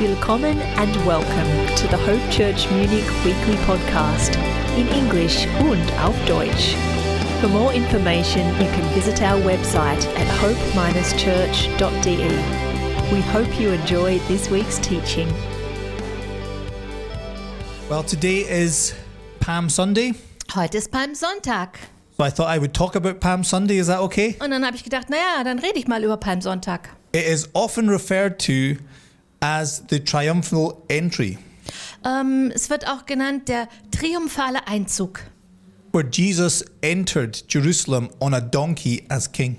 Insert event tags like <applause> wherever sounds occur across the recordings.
Willkommen and welcome to the Hope Church Munich weekly podcast in English und auf Deutsch. For more information, you can visit our website at hope-church.de. We hope you enjoy this week's teaching. Well, today is Palm Sunday, Heute ist Palmsonntag. so I thought I would talk about Palm Sunday. Is that okay? Und dann habe ich gedacht, naja, dann rede ich mal über Palm Palmsonntag. It is often referred to as the triumphal entry, Ähm, es wird auch genannt der triumphale Einzug, where Jesus entered Jerusalem on a donkey as king.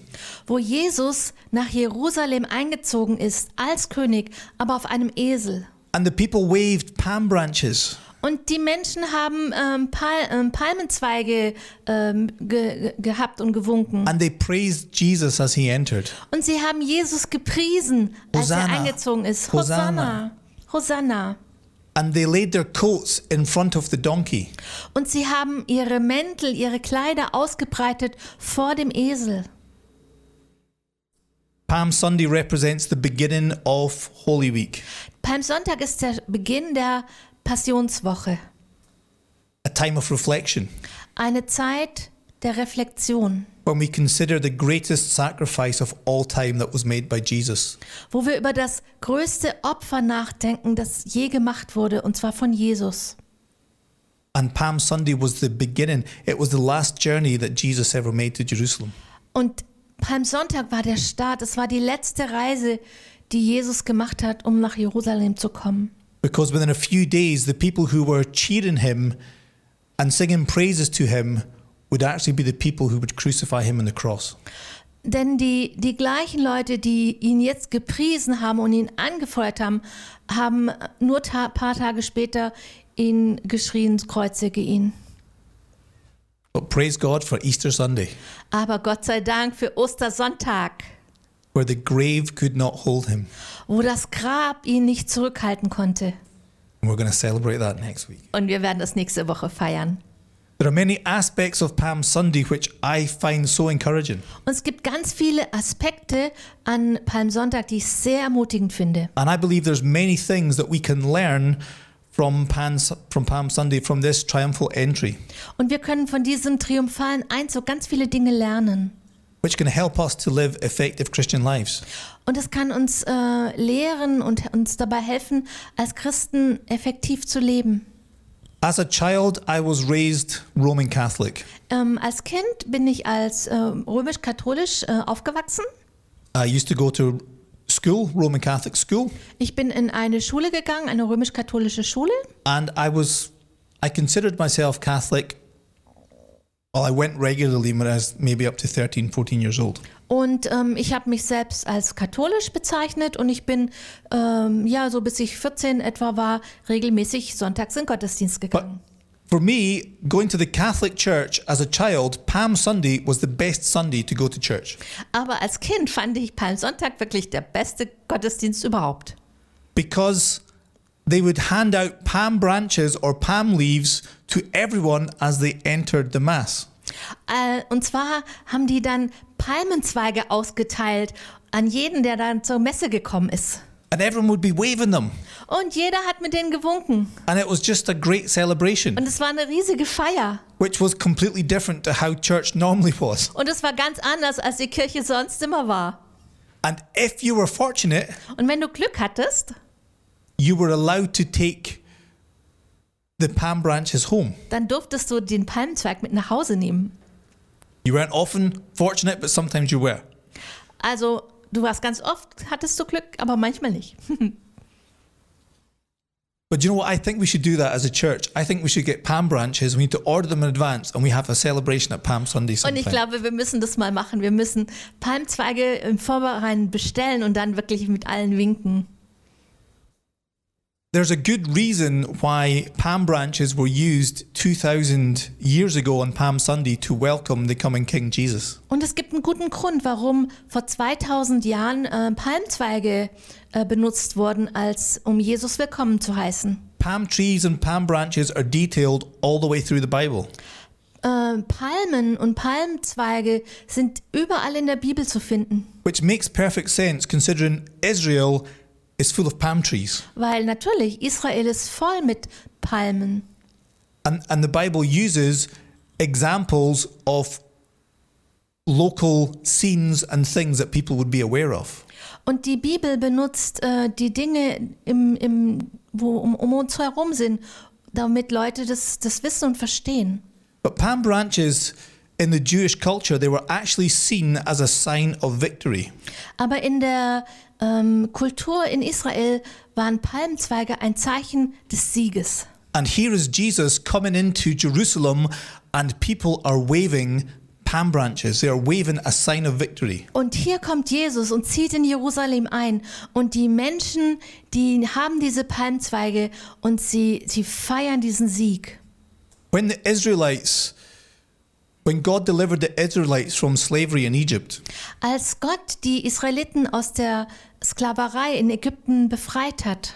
wo Jesus nach Jerusalem eingezogen ist als König, aber auf einem Esel. And the people waved palm branches. Und die Menschen haben ähm, Pal ähm, Palmenzweige ähm, ge ge gehabt und gewunken. And they praised Jesus as he entered. Und sie haben Jesus gepriesen, als Hosanna. er eingezogen ist. Hosanna. Hosanna. Hosanna. And they laid their coats in front of the donkey. Und sie haben ihre Mäntel, ihre Kleider ausgebreitet vor dem Esel. Palm Sunday represents the beginning of Holy Week, Palmsonntag ist der Beginn der Passionswoche. a time of reflection, Eine Zeit der Reflexion, when we consider the greatest sacrifice of all time that was made by Jesus. wo wir über das größte Opfer nachdenken, das je gemacht wurde, und zwar von Jesus. And Palm Sunday was the beginning. It was the last journey that Jesus ever made to Jerusalem. Und Palmsonntag war der Start, es war die letzte Reise, die Jesus gemacht hat, um nach Jerusalem zu kommen. Because within a few days, the people who were cheering him and singing praises to him would actually be the people who would crucify him on the cross. Denn die, die gleichen Leute, die ihn jetzt gepriesen haben und ihn angefeuert haben, haben nur ein paar Tage später ihn geschrien, kreuzige ihn. But praise God for Easter Sunday, Aber Gott sei Dank für Ostersonntag, where the grave could not hold him. wo das Grab ihn nicht zurückhalten konnte. And we're going to celebrate that next week. Und wir werden das nächste Woche feiern. There are many aspects of Palm Sunday which I find so encouraging. Und es gibt ganz viele Aspekte an Palmsonntag, die ich sehr ermutigend finde. And I believe there's many things that we can learn from Palm, from Palm Sunday, from this triumphal entry. Und wir können von diesem triumphalen Einzug ganz viele Dinge lernen. Which can help us to live effective Christian lives. Und es kann uns äh, lehren und uns dabei helfen, als Christen effektiv zu leben. As a child, I was raised Roman Catholic. Ähm, als Kind bin ich als äh, römisch-katholisch äh, aufgewachsen. I used to go to school, Roman Catholic school, Ich bin in eine Schule gegangen, eine römisch-katholische Schule. and I was, I considered myself Catholic. Well, I went regularly when I was maybe up to 13, 14 years old. Und ähm, ich habe mich selbst als katholisch bezeichnet und ich bin, ähm, ja, so bis ich 14 etwa war, regelmäßig sonntags in Gottesdienst But gegangen. for me, going to the Catholic Church as a child, Palm Sunday was the best Sunday to go to church Aber als Kind fand ich Palmsonntag wirklich der beste Gottesdienst überhaupt. because they would hand out palm branches or palm leaves to everyone as they entered the Mass. Äh, und zwar haben die dann Palmenzweige ausgeteilt an jeden, der dann zur Messe gekommen ist. And everyone would be waving them. Und jeder hat mit denen gewunken. And it was just a great celebration, Und es war eine riesige Feier. which was completely different to how church normally was. Und es war ganz anders, als die Kirche sonst immer war. And if you were fortunate, Und wenn du Glück hattest, you were allowed to take the palm branches home. dann durftest du den Palmenzweig mit nach Hause nehmen. You weren't often fortunate, but sometimes you were. Also du warst ganz oft, hattest du Glück, aber manchmal nicht. <laughs> But you know what? I think we should do that as a church. I think we should get palm branches. We need to order them in advance, and we have a celebration at Palm Sunday Und ich sometime. glaube, wir müssen das mal machen. Wir müssen Palmzweige im Vorbereiten bestellen und dann wirklich mit allen winken. There's a good reason why palm branches were used 2,000 years ago on Palm Sunday to welcome the coming King Jesus. Und es gibt einen guten Grund, warum vor 2000 Jahren äh, Palmzweige äh, benutzt wurden, als um Jesus willkommen zu heißen. Palm trees and palm branches are detailed all the way through the Bible. Äh, Palmen und Palmzweige sind überall in der Bibel zu finden. which makes perfect sense considering Israel is full of palm trees. Weil natürlich, Israel ist voll mit Palmen. And, and the Bible uses examples of local scenes and things that people would be aware of. Und die Bibel benutzt äh, die Dinge, im, im, wo um, um uns herum sind, damit Leute das, das wissen und verstehen. But palm branches in the Jewish culture, they were actually seen as a sign of victory. Aber in der ähm, Kultur in Israel waren Palmzweige ein Zeichen des Sieges. And here is Jesus coming into Jerusalem, and people are waving palm branches. They are waving a sign of victory. Und hier kommt Jesus und zieht in Jerusalem ein. Und die Menschen, die haben diese Palmzweige und sie, sie feiern diesen Sieg. When the Israelites, when God delivered the Israelites from slavery in Egypt, Als Gott die Israeliten aus der Sklaverei in Ägypten befreit hat,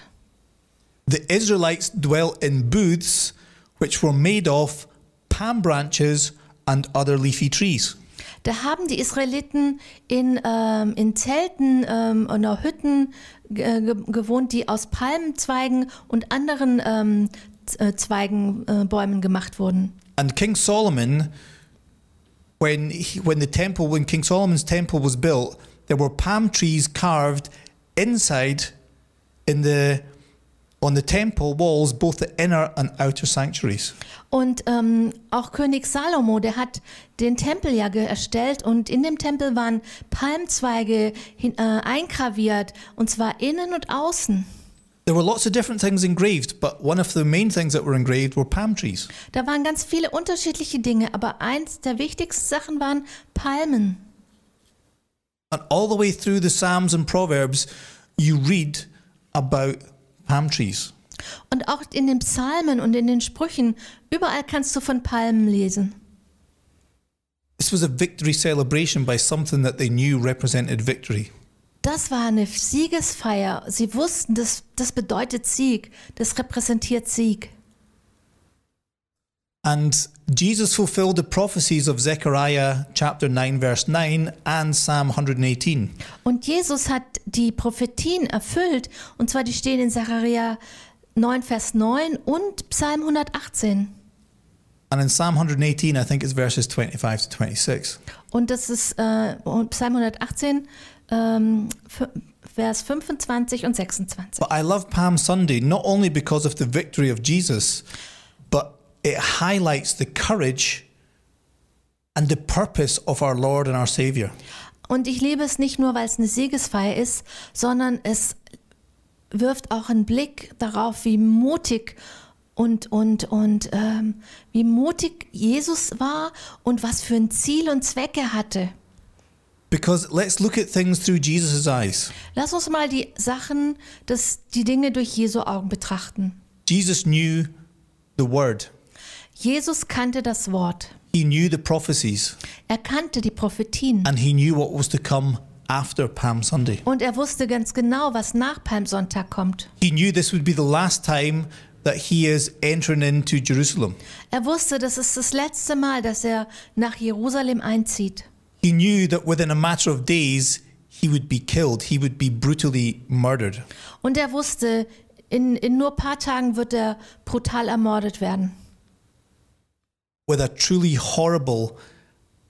the Israelites dwelt in booths which were made of palm branches and other leafy trees. da haben die Israeliten in, ähm, in Zelten ähm, oder Hütten ge gewohnt, die aus Palmzweigen und anderen ähm, äh, Zweigen, äh, Bäumen gemacht wurden. And King Solomon, when he, when the temple, when King Solomon's temple was built, there were palm trees carved inside in the on the temple walls, both the inner and outer sanctuaries. Und ähm, auch König Salomo, der hat den Tempel ja erstellt und in dem Tempel waren Palmzweige hin, äh, eingraviert und zwar innen und außen. There were lots of different things engraved, but one of the main things that were engraved were palm trees. Da waren ganz viele unterschiedliche Dinge, aber eins der wichtigsten Sachen waren Palmen. And all the way through the Psalms and Proverbs, you read about palm trees. Und auch in den Psalmen und in den Sprüchen, überall kannst du von Palmen lesen. This was a victory celebration by something that they knew represented victory. Das war eine Siegesfeier. Sie wussten, das, das bedeutet Sieg, das repräsentiert Sieg. And Jesus fulfilled the prophecies of Zechariah chapter 9, verse 9, and Psalm 118. Und Jesus hat die Prophetien erfüllt, und zwar die stehen in Sacharja 9, Vers 9 und Psalm 118. And in Psalm 118, I think it's verses 25 to 26. Und das ist äh, Psalm 118, ähm, f- Vers 25 und 26. But I love Palm Sunday not only because of the victory of Jesus, but it highlights the courage and the purpose of our Lord and our Savior. Und ich liebe es nicht nur, weil es eine Siegesfeier ist, sondern es wirft auch einen Blick darauf, wie mutig und, und, und ähm, wie mutig Jesus war und was für ein Ziel und Zweck er hatte. Because let's look at things through Jesus' eyes. Lass uns mal die Sachen, das, die Dinge durch Jesu Augen betrachten. Jesus knew the Word, Jesus kannte das Wort. He knew the prophecies, Er kannte die Prophetien. and He knew what was to come after Palm Sunday. Und er wusste ganz genau, was nach Palmsonntag kommt. He knew this would be the last time that He is entering into Jerusalem. Er wusste, das ist das letzte Mal, dass er nach Jerusalem einzieht. He knew that within a matter of days, He would be killed, He would be brutally murdered. Und er wusste, in, in nur paar Tagen wird er brutal ermordet werden. with a truly horrible,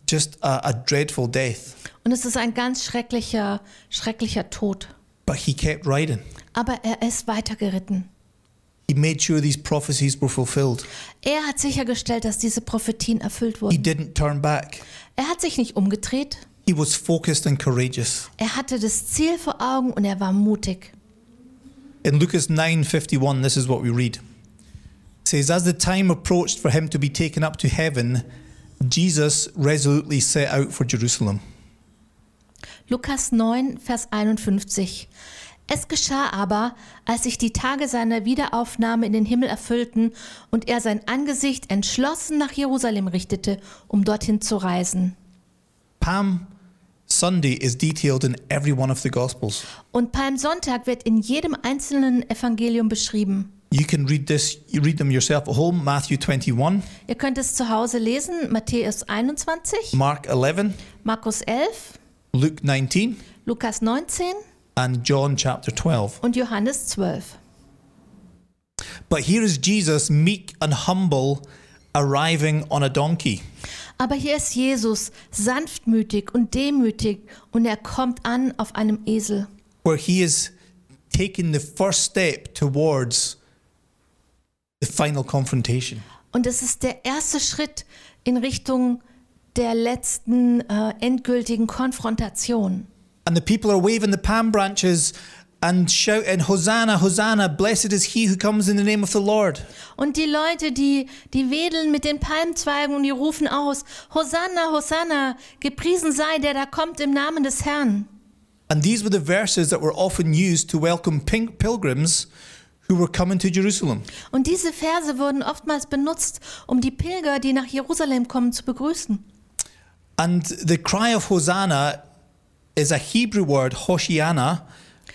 just a, a dreadful death. Und es ist ein ganz schrecklicher, schrecklicher Tod. But he kept riding. Aber er ist weitergeritten. He made sure these prophecies were fulfilled. Er hat sichergestellt, dass diese Prophetien erfüllt He wurden. didn't turn back. Er hat sich nicht umgedreht. He was focused and courageous. Er hatte das Ziel vor Augen und er war mutig. In Lucas 9:51, this is what we read. It says, As the time approached for him to be taken up to heaven, Jesus resolutely set out for Jerusalem. Lukas 9, Vers 51. Es geschah aber, als sich die Tage seiner Wiederaufnahme in den Himmel erfüllten und er sein Angesicht entschlossen nach Jerusalem richtete, um dorthin zu reisen. Palm Sunday is detailed in every one of the Gospels. Und Palmsonntag wird in jedem einzelnen Evangelium beschrieben. You can read this, you read them yourself at home, Matthew 21, Ihr könnt es zu Hause lesen, Matthäus 21, Mark 11, Markus 11, Luke 19, Lukas 19 and John chapter 12. und Johannes 12. But here is Jesus, meek and humble, arriving on a donkey. Aber hier ist Jesus sanftmütig und demütig und er kommt an auf einem Esel. where he is taking the first step towards the final confrontation. Und es ist der erste Schritt in Richtung der letzten äh, endgültigen Konfrontation. And the people are waving the palm branches and shouting, Hosanna, Hosanna, blessed is he who comes in the name of the Lord. Und die Leute, die, die wedeln mit den Palmzweigen und die rufen aus, Hosanna, Hosanna, gepriesen sei der da kommt im Namen des Herrn. And these were the verses that were often used to welcome pil- pilgrims who were coming to Jerusalem. Und diese Verse wurden oftmals benutzt, um die Pilger, die nach Jerusalem kommen, zu begrüßen. And the cry of Hosanna is a Hebrew word, Hoshiana,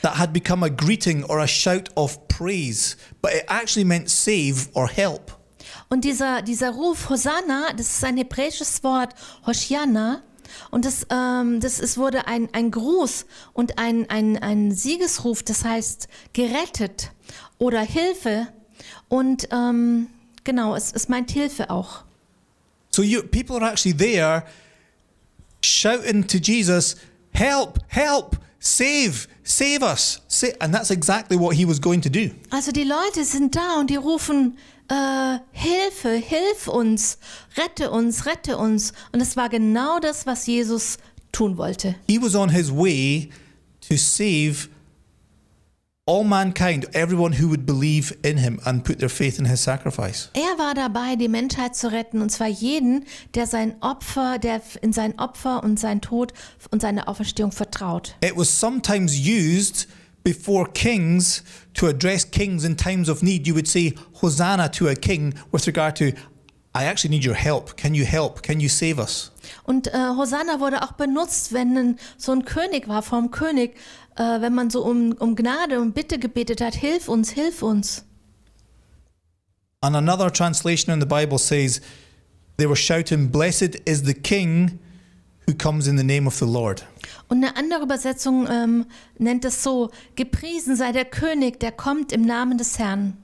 that had become a greeting or a shout of praise, but it actually meant save or help. Und dieser, dieser Ruf Hosanna, das ist ein hebräisches Wort, Hoshiana. Und das, ähm, das ist, wurde ein, ein Gruß und ein, ein, ein Siegesruf, das heißt gerettet oder Hilfe. Und ähm, genau, es, es meint Hilfe auch. So you, people are actually there shouting to Jesus, Help, help, save, save us. Sa- And that's exactly what he was going to do. Also die Leute sind da und die rufen äh, Hilfe, hilf uns, rette uns, rette uns. Und es war genau das, was Jesus tun wollte. He was on his way to save all mankind, everyone who would believe in him and put their faith in his sacrifice. Er war dabei, die Menschheit zu retten, und zwar jeden, der sein Opfer, der in sein Opfer und sein Tod und seine Auferstehung vertraut. It was sometimes used before kings to address kings in times of need. You would say, Hosanna to a king with regard to, I actually need your help. Can you help? Can you save us? Und äh, Hosanna wurde auch benutzt, wenn ein, so ein König war, vom König, äh, wenn man so um, um Gnade und Bitte gebetet hat, hilf uns, hilf uns. And another translation in the Bible says, they were shouting, Blessed is the king who comes in the name of the Lord. Und eine andere Übersetzung ähm, nennt es so, gepriesen sei der König, der kommt im Namen des Herrn.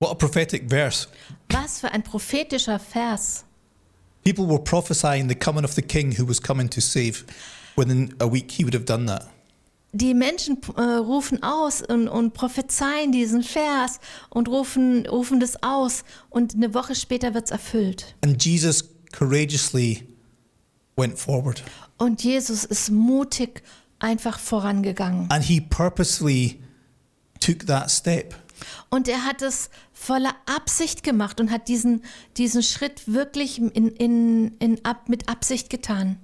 What a prophetic verse. Was für ein prophetischer Vers. People were prophesying the coming of the king who was coming to save. Within a week, he would have done that. Die Menschen äh, rufen aus und, und prophezeien diesen Vers und rufen, rufen das aus und eine Woche später wird es erfüllt. And Jesus courageously went forward. Und Jesus ist mutig einfach vorangegangen. And he purposely took that step. Und er hat es voller Absicht gemacht und hat diesen, diesen Schritt wirklich in, in, in, ab, mit Absicht getan.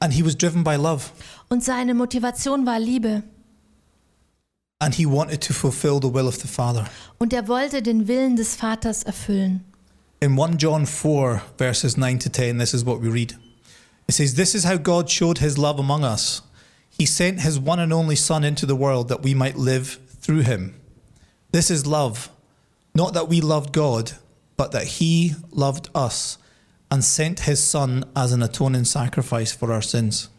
And he was driven by love. Und seine Motivation war Liebe. And he wanted to fulfill the will of the Father. Und er wollte den Willen des Vaters erfüllen. In 1 John 4, verses 9 to 10, this is what we read. It says, This is how God showed his love among us. He sent his one and only Son into the world that we might live through him. This is love, not that we loved God, but that he loved us and sent his Son as an atoning sacrifice for our sins.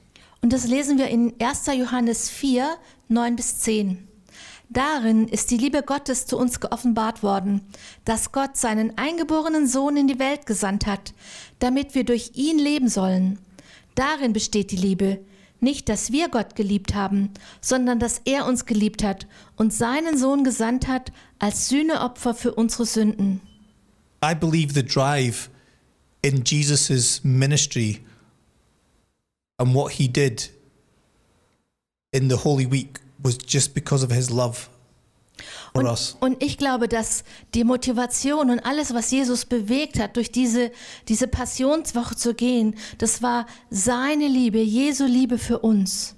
Und das lesen wir in 1. Johannes 4, 9 bis 10. Darin ist die Liebe Gottes zu uns geoffenbart worden, dass Gott seinen eingeborenen Sohn in die Welt gesandt hat, damit wir durch ihn leben sollen. Darin besteht die Liebe, nicht, dass wir Gott geliebt haben, sondern dass er uns geliebt hat und seinen Sohn gesandt hat als Sühneopfer für unsere Sünden. I believe the drive in Jesus' ministry and what he did in the Holy Week was just because of his love for Und, us. und ich glaube, dass die Motivation und alles, was Jesus bewegt hat, durch diese, diese Passionswoche zu gehen, das war seine Liebe, Jesu Liebe für uns.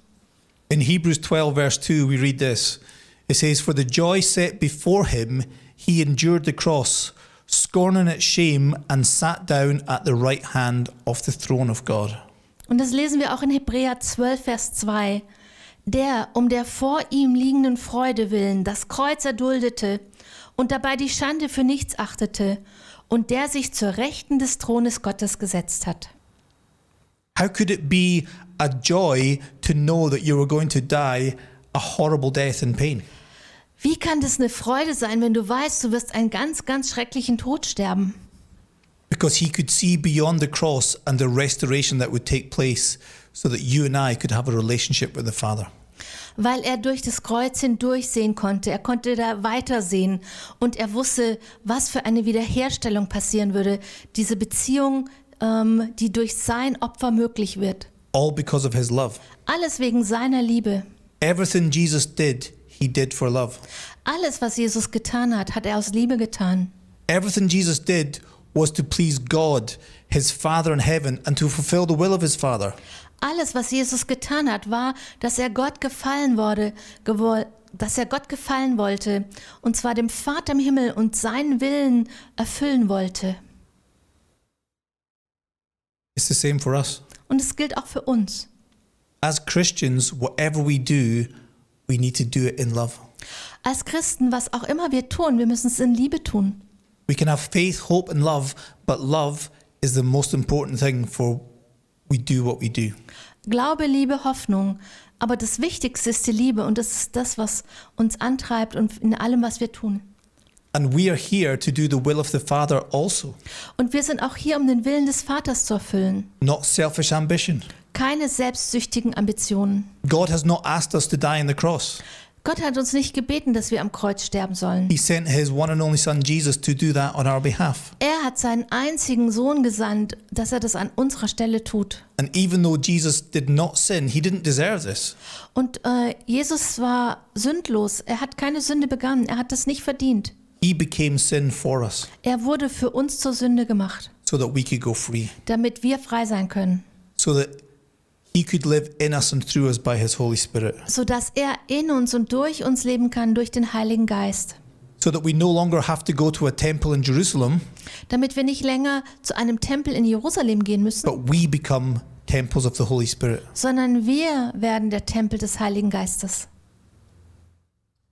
In Hebrews 12, verse 2, we read this It says, For the joy set before him, he endured the cross, scorning its shame, and sat down at the right hand of the throne of God. Und das lesen wir auch in Hebräer 12, Vers 2. Der um der vor ihm liegenden Freude willen das Kreuz erduldete und dabei die Schande für nichts achtete und der sich zur Rechten des Thrones Gottes gesetzt hat. How could it be a joy to know that you were going to die a horrible death in pain? Wie kann das eine Freude sein, wenn du weißt, du wirst einen ganz, ganz schrecklichen Tod sterben? Because he could see beyond the cross and the restoration that would take place so that you and I could have a relationship with the Father. Weil er durch das Kreuz hindurch sehen konnte. Er konnte da weitersehen und er wusste, was für eine Wiederherstellung passieren würde. Diese Beziehung, ähm, die durch sein Opfer möglich wird. All because of his love. Alles wegen seiner Liebe. Everything Jesus did, he did for love. Alles, was Jesus getan hat, hat er aus Liebe getan. Everything Jesus did was to please God, his Father in heaven, and to fulfill the will of his Father. Alles, was Jesus getan hat, war, dass er Gott gefallen wurde, dass er Gott gefallen wollte, und zwar dem Vater im Himmel und seinen Willen erfüllen wollte. It's the same for us. Und es gilt auch für uns. As Christians, whatever we do, we need to do it in love. Als Christen, was auch immer wir tun, wir müssen es in Liebe tun. We can have faith, hope, and love, but love is the most important thing for we do what we do. Glaube, Liebe, Hoffnung. Aber das Wichtigste ist die Liebe und das ist das, was uns antreibt und in allem, was wir tun. And we are here to do the will of the Father also, Und wir sind auch hier, um den Willen des Vaters zu erfüllen. not selfish ambition. Keine selbstsüchtigen Ambitionen. God has not asked us to die on the cross. Gott hat uns nicht gebeten, dass wir am Kreuz sterben sollen. He sent his one and only Son Jesus to do that on our behalf. Er hat seinen einzigen Sohn gesandt, dass er das an unserer Stelle tut. And even though Jesus did not sin, he didn't deserve this. Und äh, Jesus war sündlos. Er hat keine Sünde begangen. Er hat das nicht verdient. He became sin for us Er wurde für uns zur Sünde gemacht, so that we could go free, damit wir frei sein können. so that he could live in us and through us by his Holy Spirit, Sodass er in uns und durch uns leben kann, durch den Heiligen Geist. so that we no longer have to go to a temple in Jerusalem, Damit wir nicht länger zu einem Tempel in Jerusalem gehen müssen, but we become temples of the Holy Spirit. sondern wir werden der Tempel des Heiligen Geistes.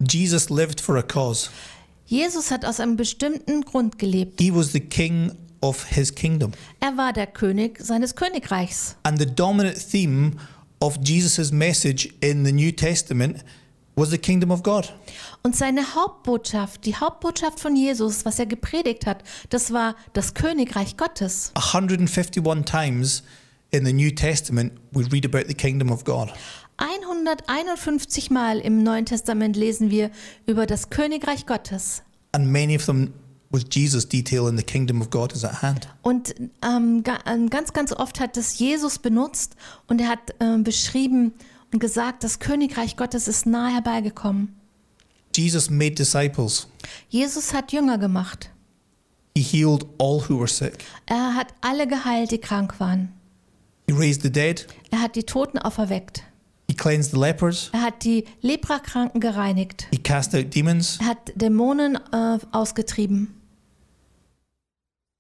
Jesus lived for a cause. Jesus hat aus einem bestimmten Grund gelebt. He was the king of his kingdom. Er war der König seines Königreichs. And the dominant theme of Jesus' message in the New Testament was the kingdom of God. Und seine Hauptbotschaft, die Hauptbotschaft von Jesus, was er gepredigt hat, das war das Königreich Gottes. 151 times in the New Testament we read about the kingdom of God. 151 Mal im Neuen Testament lesen wir über das Königreich Gottes. And many of them with Jesus detailing the kingdom of God is at hand. Und ähm, ähm, ganz, ganz oft hat das Jesus benutzt und er hat ähm, beschrieben und gesagt, das Königreich Gottes ist nahe herbeigekommen. Jesus made disciples. Jesus hat Jünger gemacht. He healed all who were sick. Er hat alle geheilt, die krank waren. He raised the dead. Er hat die Toten auferweckt. He cleansed the lepers. Er hat die Leprakranken gereinigt. He cast out demons. Er hat Dämonen äh, ausgetrieben.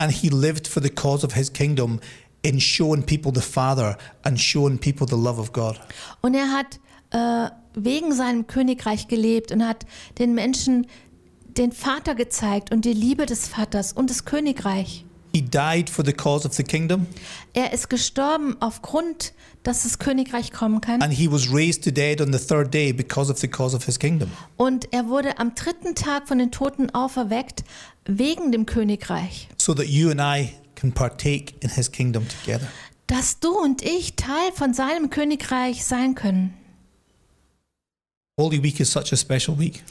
And he lived for the cause of his kingdom in showing people the Father and showing people the love of God. Und er hat äh, wegen seinem Königreich gelebt und hat den Menschen den Vater gezeigt und die Liebe des Vaters und das Königreich. He died for the cause of the kingdom Er ist gestorben aufgrund, dass das Königreich kommen kann. and he was raised to dead on the third day because of the cause of his kingdom. Und er wurde am dritten Tag von den Toten auferweckt wegen dem Königreich. So that you and I can partake in his kingdom together. Dass du und ich Teil von seinem Königreich sein können. Holy Week is such a special week.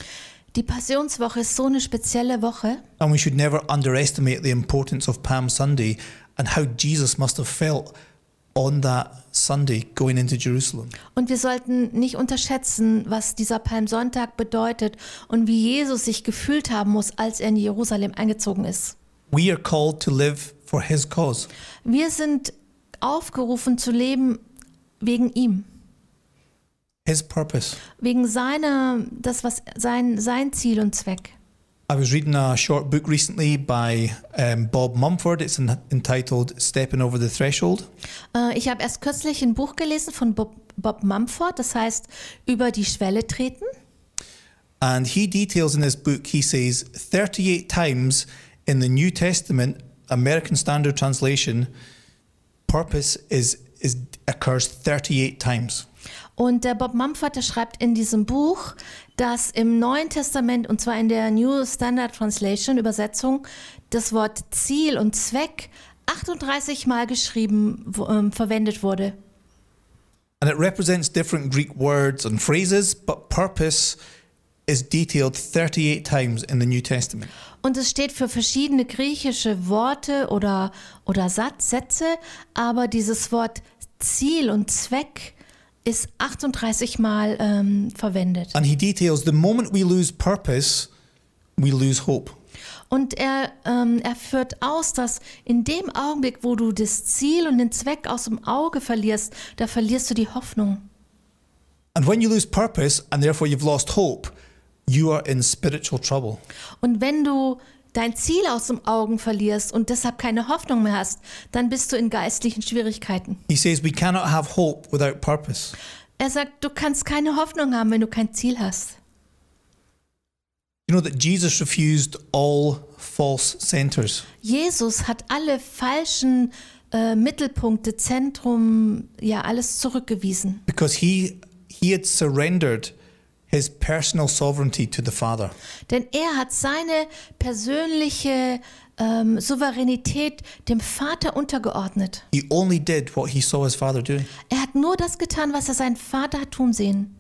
Die Passionswoche ist so eine spezielle Woche. And we should never underestimate the importance of Palm Sunday and how Jesus must have felt on that Sunday going into Jerusalem. Und wir sollten nicht unterschätzen, was dieser Palmsonntag bedeutet und wie Jesus sich gefühlt haben muss, als er in Jerusalem eingezogen ist. We are called to live for his cause. Wir sind aufgerufen zu leben wegen ihm, his purpose. wegen seiner, das was sein sein Ziel und Zweck. I was reading a short book recently by um, Bob Mumford. It's en- entitled Stepping Over the Threshold. Äh, Ich habe erst kürzlich ein Buch gelesen von Bob, Bob Mumford, das heißt über die Schwelle treten. And he details in this book, he says 38 times in the New Testament, American Standard Translation, purpose is, is occurs 38 times. Und der Bob Mumford, der schreibt in diesem Buch, dass im Neuen Testament, und zwar in der New Standard Translation Übersetzung, das Wort Ziel und Zweck 38 Mal geschrieben, ähm, verwendet wurde. And it represents different Greek words and phrases, but purpose is detailed 38 times in the New Testament. Und es steht für verschiedene griechische Worte oder, oder Satz, Sätze, aber dieses Wort Ziel und Zweck ist 38 Mal ähm, verwendet. And he details the moment we lose purpose, we lose hope. Und er, ähm, er führt aus, dass in dem Augenblick, wo du das Ziel und den Zweck aus dem Auge verlierst, da verlierst du die Hoffnung. And when you lose purpose and therefore you've lost hope, you are in spiritual trouble. Und wenn du dein Ziel aus dem Augen verlierst und deshalb keine Hoffnung mehr hast, dann bist du in geistlichen Schwierigkeiten. He says we cannot have hope without purpose. Er sagt, du kannst keine Hoffnung haben, wenn du kein Ziel hast. You know that Jesus refused all false centers. Jesus hat alle falschen äh, Mittelpunkte, Zentrum, ja, alles zurückgewiesen. because he he had surrendered his personal sovereignty to the Father. Denn er hat seine persönliche ähm, Souveränität dem Vater untergeordnet. He only did what he saw his Father doing. Er hat nur das getan, was er seinen Vater hat tun sehen.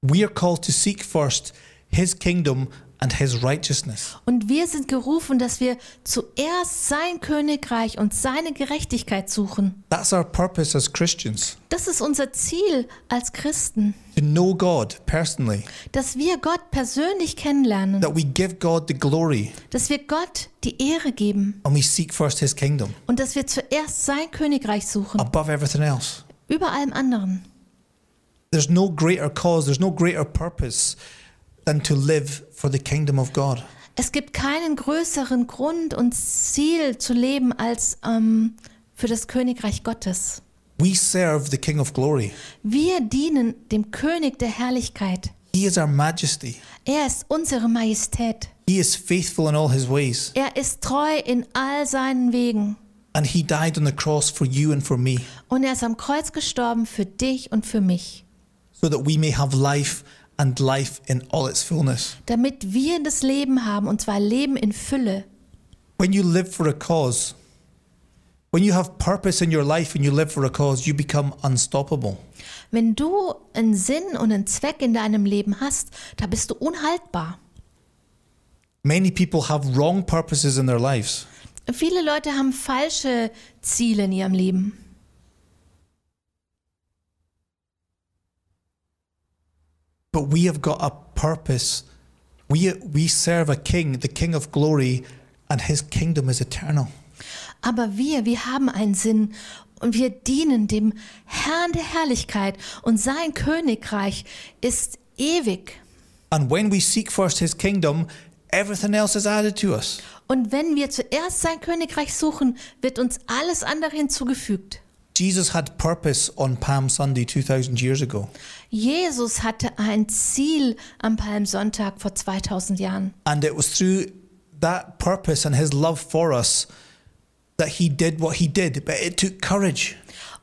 We are called to seek first his kingdom and his righteousness. Und wir sind gerufen, dass wir zuerst sein Königreich und seine Gerechtigkeit suchen. That's our purpose as Christians. Das ist unser Ziel als Christen, To know God personally, dass wir Gott persönlich kennenlernen, that we give God the glory dass wir Gott die Ehre geben and we seek first his kingdom und dass wir zuerst sein Königreich suchen, above everything else. über allem anderen. There's no greater cause, there's no greater purpose than to live for the kingdom of God. Es gibt keinen größeren Grund und Ziel zu leben als ähm, für das Königreich Gottes. We serve the King of glory. Wir dienen dem König der Herrlichkeit. He is our majesty. Er ist unsere Majestät. He is faithful in all his ways. Er ist treu in all seinen Wegen. And he died on the cross for you and for me, Und er ist am Kreuz gestorben für dich und für mich, so that we may have life and life in all its fullness. damit wir das Leben haben, und zwar Leben in Fülle. When you live for a cause, when you have purpose in your life and you live for a cause, you become unstoppable. Wenn du einen Sinn und einen Zweck in deinem Leben hast, da bist du unhaltbar. Many people have wrong purposes in their lives. Viele Leute haben falsche Ziele in ihrem Leben. But we have got a purpose. We, we serve a king, the King of glory, and his kingdom is eternal. Aber wir, wir haben einen Sinn und wir dienen dem Herrn der Herrlichkeit und sein Königreich ist ewig. And when we seek first his kingdom, everything else is added to us. Und wenn wir zuerst sein Königreich suchen, wird uns alles andere hinzugefügt. Jesus had purpose on Palm Sunday 2000 years ago. Jesus hatte ein Ziel am Palmsonntag vor 2000 Jahren. And it was through that purpose and his love for us that he did what he did. But it took courage.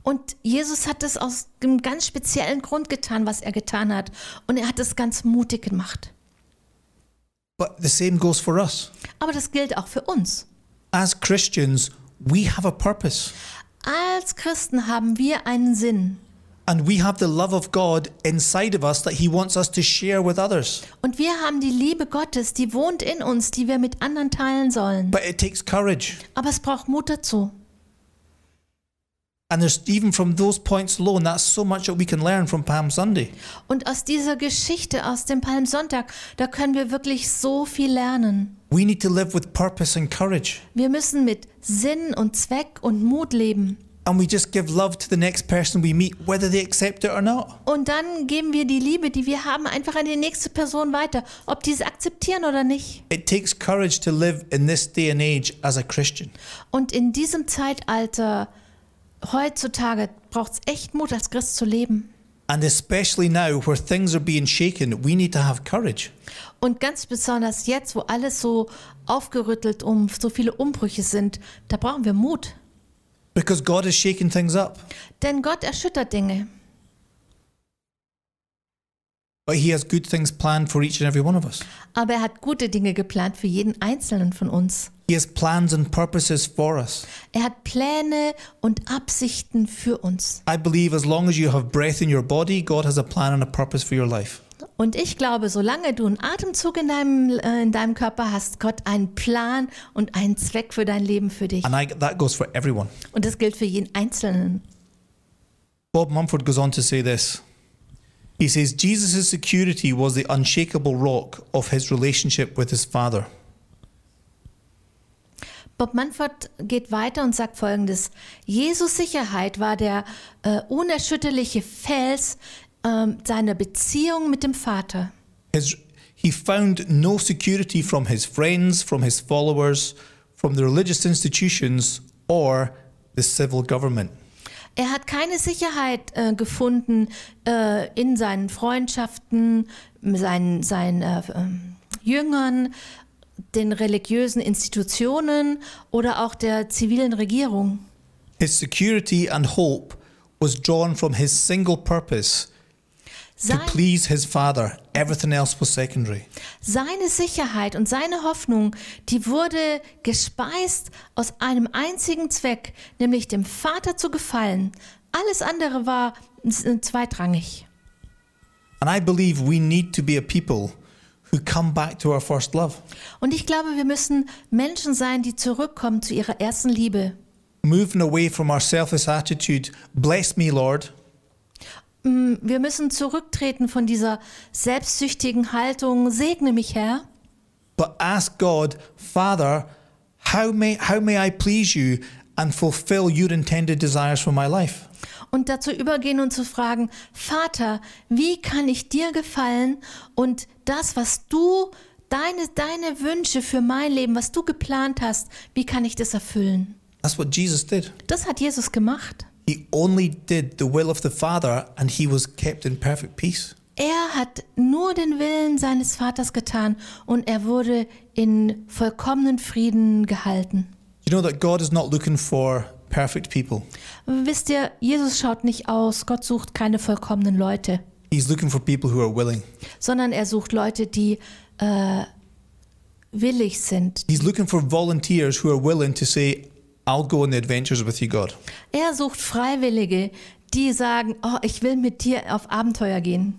Und Jesus hat es aus einem ganz speziellen Grund getan, was er getan hat. Und er hat es ganz mutig gemacht. But the same goes for us. Aber das gilt auch für uns. As Christians, we have a purpose. Als Christen haben wir einen Sinn. And we have the love of God inside of us that he wants us to share with others. Und wir haben die Liebe Gottes, die wohnt in uns, die wir mit anderen teilen sollen. But it takes courage. Aber es braucht Mut dazu. And there's even from those points alone, that's so much that we can learn from Palm Sunday. Und aus dieser Geschichte, aus dem Palmsonntag, da können wir wirklich so viel lernen. We need to live with purpose and courage. Wir müssen mit Sinn und Zweck und Mut leben. And we just give love to the next person we meet, whether they accept it or not. Und dann geben wir die Liebe, die wir haben, einfach an die nächste Person weiter, ob die es akzeptieren oder nicht. It takes courage to live in this day and age as a Christian. Und in diesem Zeitalter, heutzutage, braucht es echt Mut, als Christ zu leben. And especially now where things are being shaken, we need to have courage. Und ganz besonders jetzt, wo alles so aufgerüttelt um so viele Umbrüche sind, da brauchen wir Mut. Because God is shaking things up. Denn Gott erschüttert Dinge. But He has good things planned for each and every one of us. Aber er hat gute Dinge geplant für jeden Einzelnen von uns. He has plans and purposes for us. Er hat Pläne und Absichten für uns. I believe as long as you have breath in your body, God has a plan and a purpose for your life. Und ich glaube, solange du einen Atemzug in deinem, äh, in deinem Körper hast, Gott einen Plan und einen Zweck für dein Leben für dich. And I, that goes for everyone. Und das gilt für jeden Einzelnen. Bob Mumford goes on to say this. He says, Jesus' security was the unshakable rock of his relationship with his Father. Bob Manford geht weiter und sagt folgendes: Jesus Sicherheit war der äh, unerschütterliche Fels ähm, seiner Beziehung mit dem Vater. His, he found no security from his friends, from his followers, from the religious institutions, or the civil government. Er hat keine Sicherheit äh, gefunden äh, in seinen Freundschaften, seinen, seinen äh, ähm, Jüngern, den religiösen Institutionen oder auch der zivilen Regierung. His security and hope was drawn from his single purpose to please his Father. Everything else was secondary. seine Sicherheit und seine Hoffnung, die wurde gespeist aus einem einzigen Zweck, nämlich dem Vater zu gefallen. Alles andere war äh, zweitrangig. And I believe we need to be a people who come back to our first love. Und ich glaube, wir müssen Menschen sein, die zurückkommen zu ihrer ersten Liebe. Moving away from our selfish attitude, bless me, Lord, Wir müssen zurücktreten von dieser selbstsüchtigen Haltung, segne mich, Herr. but ask God, Father, how may, how may I please you and fulfill your intended desires for my life? Und dazu übergehen und zu fragen, Vater, wie kann ich dir gefallen und das, was du, deine, deine Wünsche für mein Leben, was du geplant hast, wie kann ich das erfüllen? That's what Jesus did. Das hat Jesus gemacht. He only did the will of the Father and he was kept in perfect peace. Er hat nur den Willen seines Vaters getan und er wurde in vollkommenen Frieden gehalten. You know that God is not looking for perfect people, Wisst ihr, Jesus schaut nicht aus, Gott sucht keine vollkommenen Leute, He's looking for people who are willing. sondern er sucht Leute, die äh, willig sind. He's looking for volunteers who are willing to say, I'll go on the adventures with you, God. Er sucht Freiwillige, die sagen, oh, ich will mit dir auf Abenteuer gehen.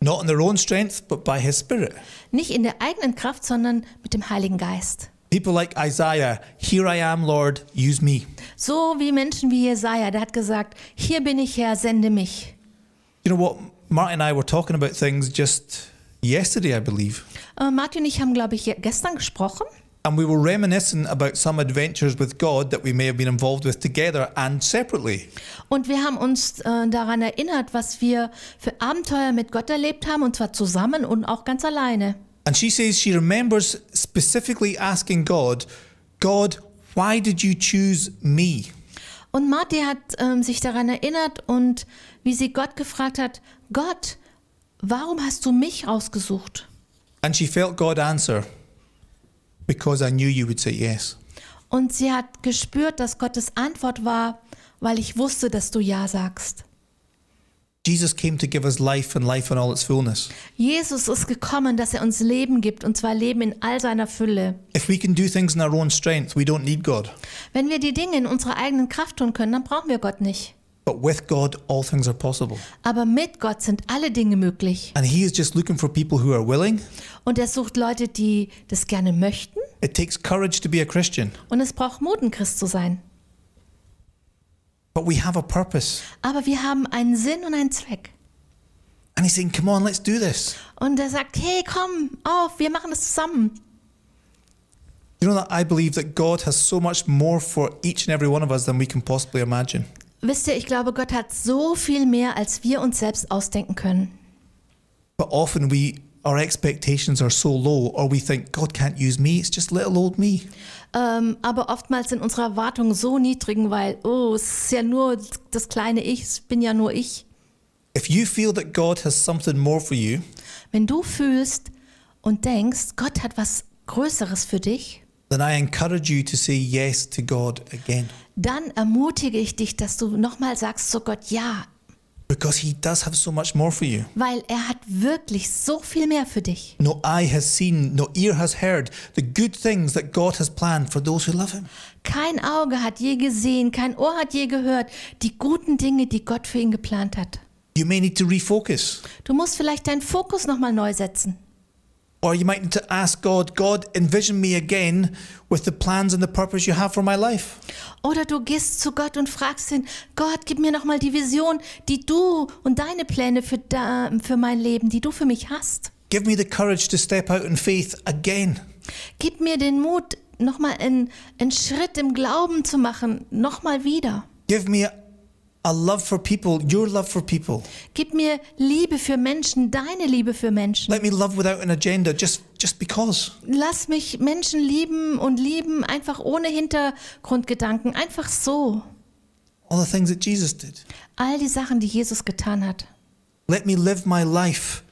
Not in their own strength, but by His Spirit. Nicht in der eigenen Kraft, sondern mit dem Heiligen Geist. People like Isaiah, Here I am, Lord, use me. So wie Menschen wie Jesaja, der hat gesagt, hier bin ich Herr, sende mich. You know what? Martin and I were talking about things just yesterday, I believe. Äh, Martin und ich haben, glaube ich, gestern gesprochen. And we were reminiscing about some adventures with God that we may have been involved with together and separately. Und wir haben uns äh, daran erinnert, was wir für Abenteuer mit Gott erlebt haben, und zwar zusammen und auch ganz alleine. And she says she remembers specifically asking God, God, why did you choose me? Und Marti hat ähm, sich daran erinnert und wie sie Gott gefragt hat, Gott, warum hast du mich ausgesucht? And she felt God answer, because I knew you would say yes. Und sie hat gespürt, dass Gottes Antwort war, weil ich wusste, dass du Ja sagst. Jesus came to give us life and life in all its fullness. Jesus ist gekommen, dass er uns Leben gibt, und zwar Leben in all seiner Fülle. If we can do things in our own strength, we don't need God. Wenn wir die Dinge in unserer eigenen Kraft tun können, dann brauchen wir Gott nicht. But with God, all things are possible. Aber mit Gott sind alle Dinge möglich. And He is just looking for people who are willing. Und er sucht Leute, die das gerne möchten. It takes courage to be a Christian, Und es braucht Mut, ein Christ zu sein. but we have a purpose. Aber wir haben einen Sinn und einen Zweck. And He's saying, Come on, let's do this. Und er sagt, hey, komm auf, wir machen das zusammen. You know that I believe that God has so much more for each and every one of us than we can possibly imagine. Wisst ihr, ich glaube, Gott hat so viel mehr, als wir uns selbst ausdenken können. But often we our expectations are so low, or we think God can't use me. It's just little old me. Ähm, aber oftmals sind unsere Erwartungen so niedrig, weil, oh, es ist ja nur das kleine Ich, es bin ja nur ich. If you feel that God has something more for you, Wenn du fühlst und denkst, Gott hat was Größeres für dich, then I encourage you to say yes to God again. dann ermutige ich dich, dass du nochmal sagst zu Gott, ja, Because He does have so much more for you. weil er hat wirklich so viel mehr für dich. No eye has seen, no ear has heard the good things that God has planned for those who love Him. Kein Auge hat je gesehen, kein Ohr hat je gehört die guten Dinge, die Gott für ihn geplant hat. You may need to refocus. Du musst vielleicht deinen Fokus nochmal neu setzen. Or you might need to ask God, God, envision me again with the plans and the purpose you have for my life. Oder du gehst zu Gott und fragst ihn, Gott, gib mir nochmal die Vision, die du und deine Pläne für, da, für mein Leben, die du für mich hast. Give me the courage to step out in faith again. Gib mir den Mut, nochmal einen, einen Schritt im Glauben zu machen, nochmal wieder. Give me a love for people, your love for people. Gib mir Liebe für Menschen, deine Liebe für Menschen. Let me love without an agenda, just, just because. Lass mich Menschen lieben und lieben, einfach ohne Hintergrundgedanken, einfach so. All the things that Jesus did. All die Sachen, die Jesus getan hat. Let me live my life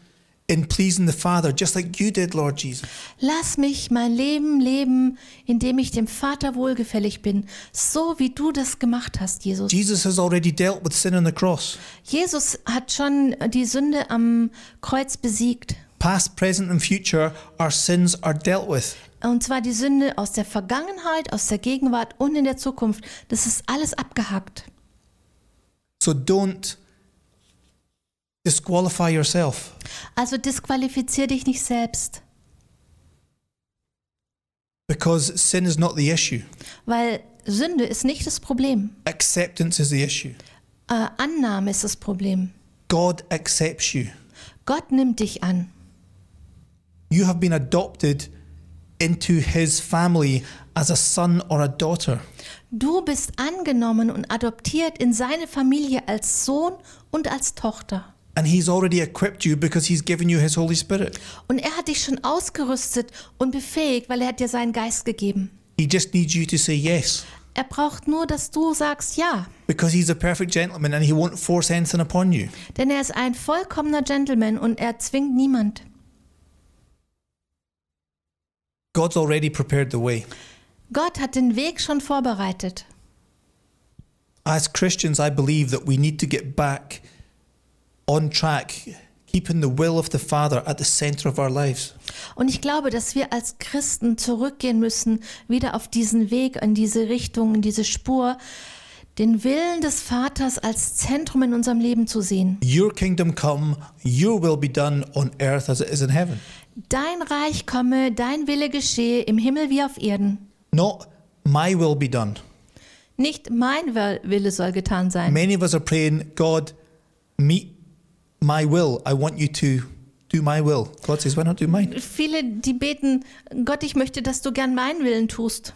in pleasing the Father, just like you did, Lord Jesus. Lass mich mein Leben leben, indem ich dem Vater wohlgefällig bin, so wie du das gemacht hast, Jesus. Jesus has already dealt with sin on the cross. Jesus hat schon die Sünde am Kreuz besiegt. Past, present, and future, our sins are dealt with. Und zwar die Sünde aus der Vergangenheit, aus der Gegenwart und in der Zukunft. Das ist alles abgehakt. So don't disqualify yourself. Also disqualifizier dich nicht selbst, Because sin is not the issue. weil Sünde ist nicht das Problem. Acceptance is the issue. Äh, Annahme ist das Problem. God accepts you. Gott nimmt dich an. You have been adopted into his family as a son or a daughter. Du bist angenommen und adoptiert in seine Familie als Sohn und als Tochter. And he's already equipped you because he's given you his Holy Spirit. Und er hat dich schon ausgerüstet und befähigt, weil er hat dir seinen Geist gegeben. He just needs you to say yes. Er braucht nur, dass du sagst ja. Because he's a perfect gentleman and he won't force anything upon you. Denn er ist ein vollkommener Gentleman und er zwingt niemand. God's already prepared the way. Gott hat den Weg schon vorbereitet. As Christians, I believe that we need to get back on track, keeping the will of the Father at the center of our lives. Und ich glaube, dass wir als Christen zurückgehen müssen, wieder auf diesen Weg, in diese Richtung, in diese Spur, den Willen des Vaters als Zentrum in unserem Leben zu sehen. Your kingdom come, your will be done on earth as it is in heaven. Dein Reich komme, dein Wille geschehe im Himmel wie auf Erden. Not my will be done. Nicht mein Will- Wille soll getan sein. Many of us are praying, God, meet my will. I want you to do my will. God says, why not do mine? Viele, die beten, Gott, ich möchte, dass du gern meinen Willen tust.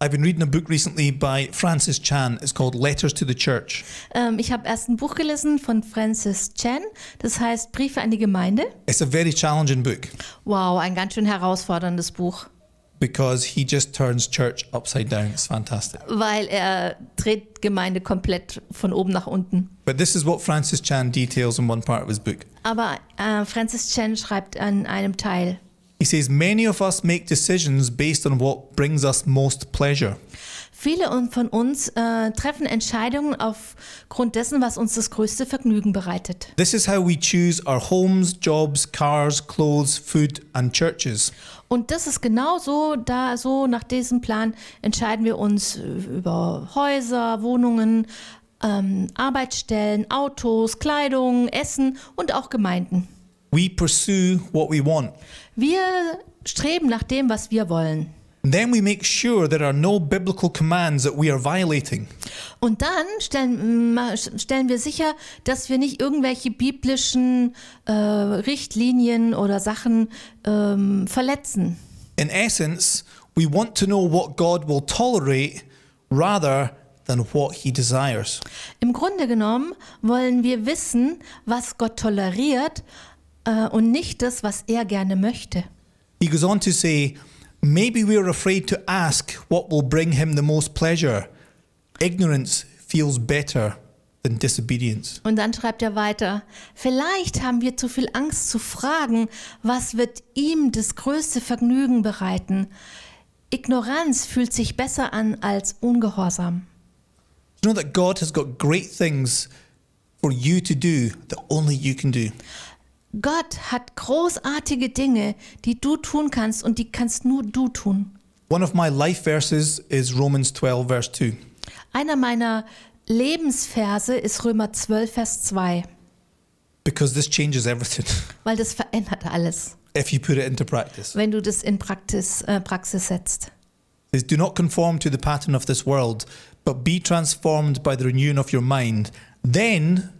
I've been reading a book recently by Francis Chan. It's called Letters to the Church. Ähm, ich habe erst ein Buch gelesen von Francis Chan, das heißt Briefe an die Gemeinde. It's a very challenging book Wow, ein ganz schön herausforderndes Buch, because he just turns church upside down. It's fantastic. weil er dreht Gemeinde komplett von oben nach unten. But this is what Francis Chan details in one part of his book. Aber äh, Francis Chan schreibt an einem Teil, He says, Many of us make decisions based on what brings us most pleasure. Viele von uns äh, treffen Entscheidungen aufgrund dessen, was uns das größte Vergnügen bereitet. This is how we choose our homes, jobs, cars, clothes, food, and churches. Und das ist genau so, da so nach diesem Plan entscheiden wir uns äh, über Häuser, Wohnungen, ähm, Arbeitsstellen, Autos, Kleidung, Essen und auch Gemeinden. We pursue what we want. Wir streben nach dem, was wir wollen. Then we make sure there are no biblical commands that we are violating. Und dann stellen, stellen wir sicher, dass wir nicht irgendwelche biblischen äh, Richtlinien oder Sachen ähm, verletzen. In essence, we want to know what God will tolerate rather than what he desires. Im Grunde genommen wollen wir wissen, was Gott toleriert äh, und nicht das, was er gerne möchte. He goes on to say, maybe we are afraid to ask what will bring him the most pleasure. Ignorance feels better than disobedience. Und dann schreibt er weiter, vielleicht haben wir zu viel Angst zu fragen, was wird ihm das größte Vergnügen bereiten. Ignoranz fühlt sich besser an als Ungehorsam. You know that God has got great things for you to do that only you can do? Gott hat großartige Dinge, die du tun kannst und die kannst nur du tun. One of my life verses is Romans 12, verse 2. Einer meiner Lebensverse ist Römer 12, Vers 2, Because this changes everything <laughs> weil das verändert alles, if you put it into practice. wenn du das in Praxis, äh, Praxis setzt. It says, Do not conform to the pattern of this world, but be transformed by the renewing of your mind. Then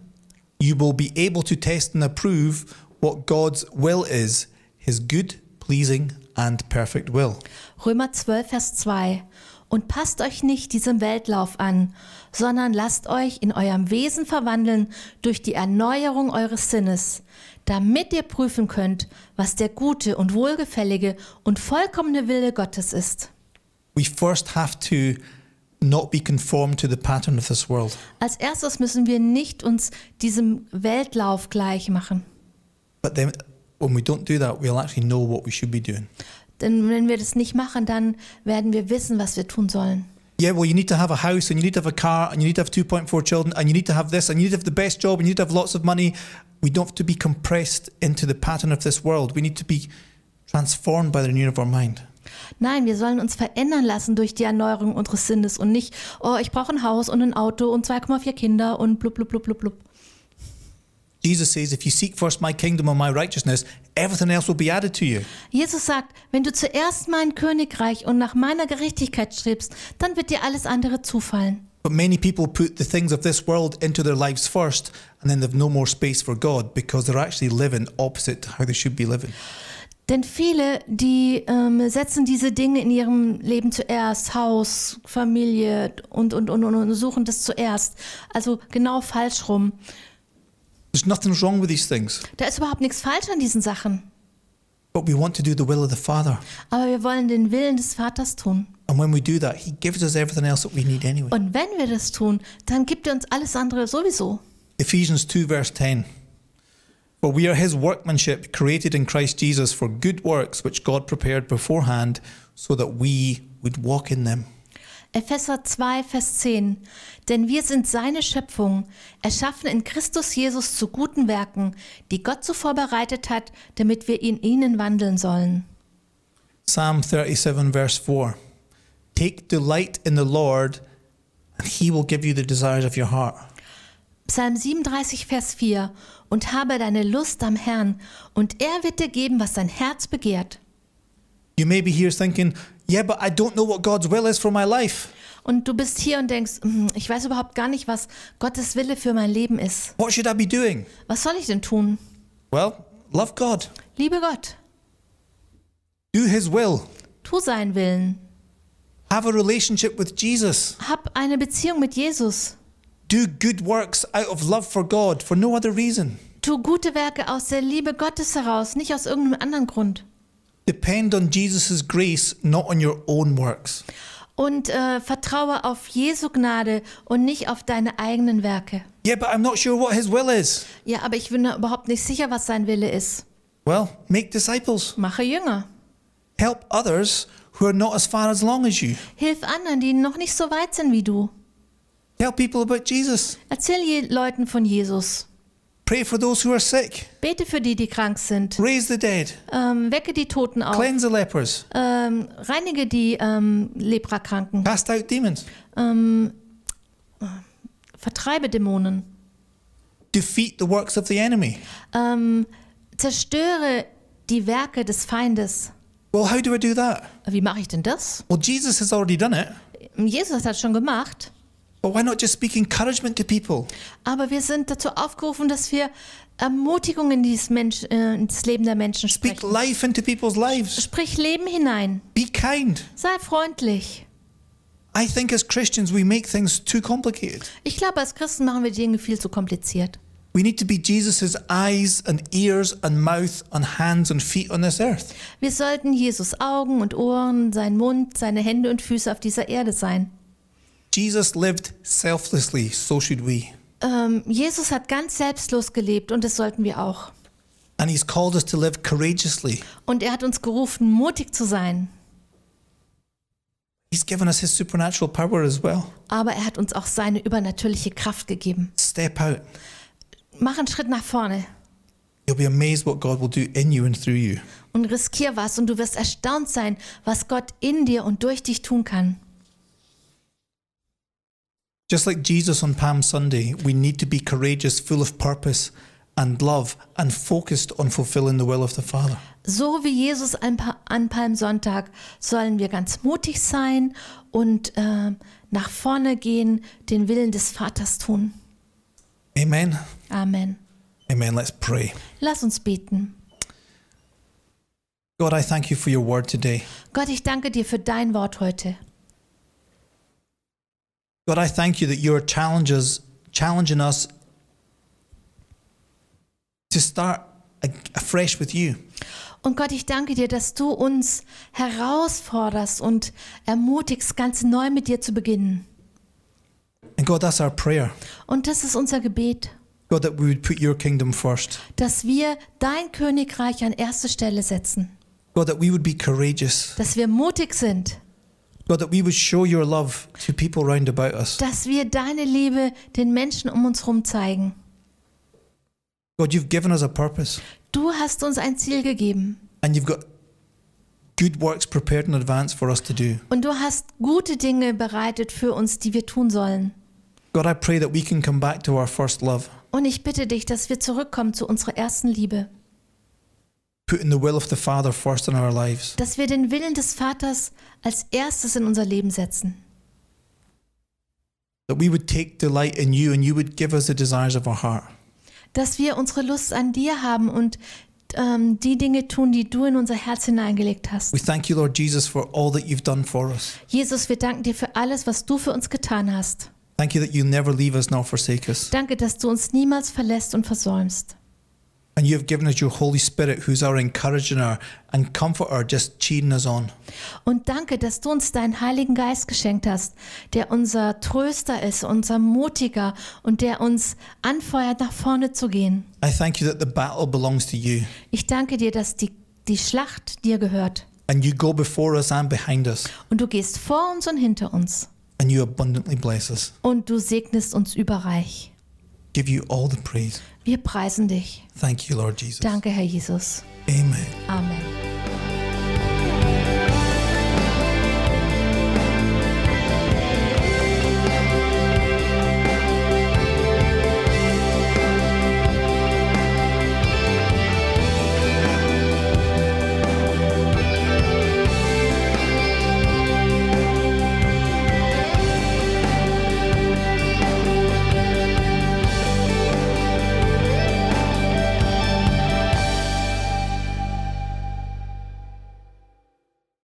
you will be able to test and approve what God's will is, his good, pleasing, and perfect will. Römer 12, Vers 2. Und passt euch nicht diesem Weltlauf an, sondern lasst euch in eurem Wesen verwandeln durch die Erneuerung eures Sinnes, damit ihr prüfen könnt, was der gute und wohlgefällige und vollkommene Wille Gottes ist. We first have to not be conformed to the pattern of this world. Als erstes müssen wir nicht uns diesem Weltlauf gleich machen. But then when we don't do that, we'll actually know what we should be doing. Denn wenn wir das nicht machen, dann werden wir wissen, was wir tun sollen. Yeah, well, you need to have a house and you need to have a car and you need to have 2.4 children and you need to have this and you need to have the best job and you need to have lots of money. We don't have to be compressed into the pattern of this world. We need to be transformed by the renewing of our mind. Nein, wir sollen uns verändern lassen durch die Erneuerung unseres Sinnes und nicht, oh, ich brauche ein Haus und ein Auto und 2,4 Kinder und blub, blub, blub, blub, blub. Jesus says, if you seek first my kingdom and my righteousness, everything else will be added to you. Jesus sagt, wenn du zuerst mein Königreich und nach meiner Gerechtigkeit strebst, dann wird dir alles andere zufallen. But many people put the things of this world into their lives first and then they've no more space for God because they're actually living opposite to how they should be living. Denn viele, die ähm, setzen diese Dinge in ihrem Leben zuerst, Haus, Familie und, und, und, und, und suchen das zuerst. Also genau falsch rum. There's nothing wrong with these things, Da ist überhaupt nichts falsch an diesen Sachen. but we want to do the will of the Father. Aber wir wollen den Willen des Vaters tun. And when we do that, He gives us everything else that we need anyway. Und wenn wir das tun, dann gibt er uns alles andere sowieso. Ephesians 2, verse 10. For we are his workmanship, created in Christ Jesus for good works, which God prepared beforehand, so that we would walk in them. Epheser 2, Vers 10. Denn wir sind seine Schöpfung, erschaffen in Christus Jesus zu guten Werken, die Gott so vorbereitet hat, damit wir in ihnen wandeln sollen. Psalm 37, verse 4. Take delight in the Lord, and he will give you the desires of your heart. Psalm 37, Vers 4. Und habe deine Lust am Herrn, und er wird dir geben, was dein Herz begehrt. You may be here thinking, yeah, but I don't know what God's will is for my life. Und du bist hier und denkst, "Hm, ich weiß überhaupt gar nicht, was Gottes Wille für mein Leben ist. What should I be doing? Was soll ich denn tun? Well, love God, Liebe Gott, do his will, tu seinen Willen. have a relationship with Jesus, Hab eine Beziehung mit Jesus. Do good works out of love for God for no other reason. Tu gute Werke aus der Liebe Gottes heraus, nicht aus irgendeinem anderen Grund. Depend on Jesus' grace, not on your own works. Und äh, vertraue auf Jesu Gnade und nicht auf deine eigenen Werke. Yeah, but I'm not sure what his will is. Ja, aber ich bin überhaupt nicht sicher, was sein Wille ist. Well, make disciples. Mache Jünger. Help others who are not as far as long as you. Hilf anderen, die noch nicht so weit sind wie du. Tell people about Jesus. Erzähl Leuten von Jesus. Pray for those who are sick. Bete für die, die krank sind. Raise the dead. Ähm, wecke die Toten auf. Cleanse the lepers. Ähm, reinige die ähm, Leprakranken. Cast out demons. Ähm, vertreibe Dämonen. Defeat the works of the enemy. Ähm, zerstöre die Werke des Feindes. Well, how do I do that? Wie mache ich denn das? Well, Jesus has already done it. Jesus hat schon gemacht. But why not just speak encouragement to people? Aber wir sind dazu aufgerufen, dass wir Ermutigung in dieses Mensch, äh, ins Leben der Menschen Speak sprechen. life into people's lives. Sprich Leben hinein. Be kind. Sei freundlich. I think as Christians, we make things too complicated. Ich glaube, als Christen machen wir Dinge viel zu kompliziert. We need to be Jesus' eyes and ears and mouth and hands and feet on this earth. Wir sollten Jesus Augen und Ohren, sein Mund, seine Hände und Füße auf dieser Erde sein. Jesus lived selflessly, so should we. Ähm, Jesus hat ganz selbstlos gelebt und das sollten wir auch. And he's called us to live courageously. Und er hat uns gerufen, mutig zu sein. He's given us His supernatural power as well. Aber er hat uns auch seine übernatürliche Kraft gegeben. Step out. Mach einen Schritt nach vorne You'll be amazed what God will do in you and through you. und riskier was und du wirst erstaunt sein, was Gott in dir und durch dich tun kann. Just like Jesus on Palm Sunday, we need to be courageous, full of purpose and love, and focused on fulfilling the will of the Father. So wie Jesus an, Pa- an Palmsonntag sollen wir ganz mutig sein und äh, nach vorne gehen, den Willen des Vaters tun. Amen. Amen. Amen. Let's pray. Lass uns beten. God, I thank you for your word today. Gott, ich danke dir für dein Wort heute. God, I thank you that you are challenges, challenging us to start afresh with you. Und Gott, ich danke dir, dass du uns herausforderst und ermutigst, ganz neu mit dir zu beginnen. And God, that's our prayer. Und das ist unser Gebet, God, that we would put your kingdom first. dass wir dein Königreich an erste Stelle setzen, God, that we would be courageous. dass wir mutig sind, God, that we would show your love to people round about us. dass wir deine Liebe den Menschen um uns herum zeigen. God, you've given us a purpose Du hast uns ein Ziel gegeben and you've got good works prepared in advance for us to do. und du hast gute Dinge bereitet für uns, die wir tun sollen. God, I pray that we can come back to our first love, Und ich bitte dich, dass wir zurückkommen zu unserer ersten Liebe, putting the will of the Father first in our lives. dass wir den Willen des Vaters als erstes in unser Leben setzen. That we would take delight in you and you would give us the desires of our heart. dass wir unsere Lust an dir haben und ähm, die Dinge tun, die du in unser Herz hineingelegt hast. We thank you, Lord Jesus, for all that you've done for us. Jesus, wir danken dir für alles, was du für uns getan hast. Thank you that you never leave us nor forsake us. Danke, dass du uns niemals verlässt und versäumst. And you have given us your Holy Spirit, who's our encourager and comforter, just cheering us on. Und danke, dass du uns deinen Heiligen Geist geschenkt hast, der unser Tröster ist, unser Mutiger und der uns anfeuert, nach vorne zu gehen. I thank you that the battle belongs to you Ich danke dir, dass die, die Schlacht dir gehört. and you go before us and behind us Und du gehst vor uns und hinter uns. and you abundantly bless us. Und du segnest uns überreich. Give you all the praise. Wir preisen dich. Thank you, Lord Jesus. Danke, Herr Jesus. Amen. Amen.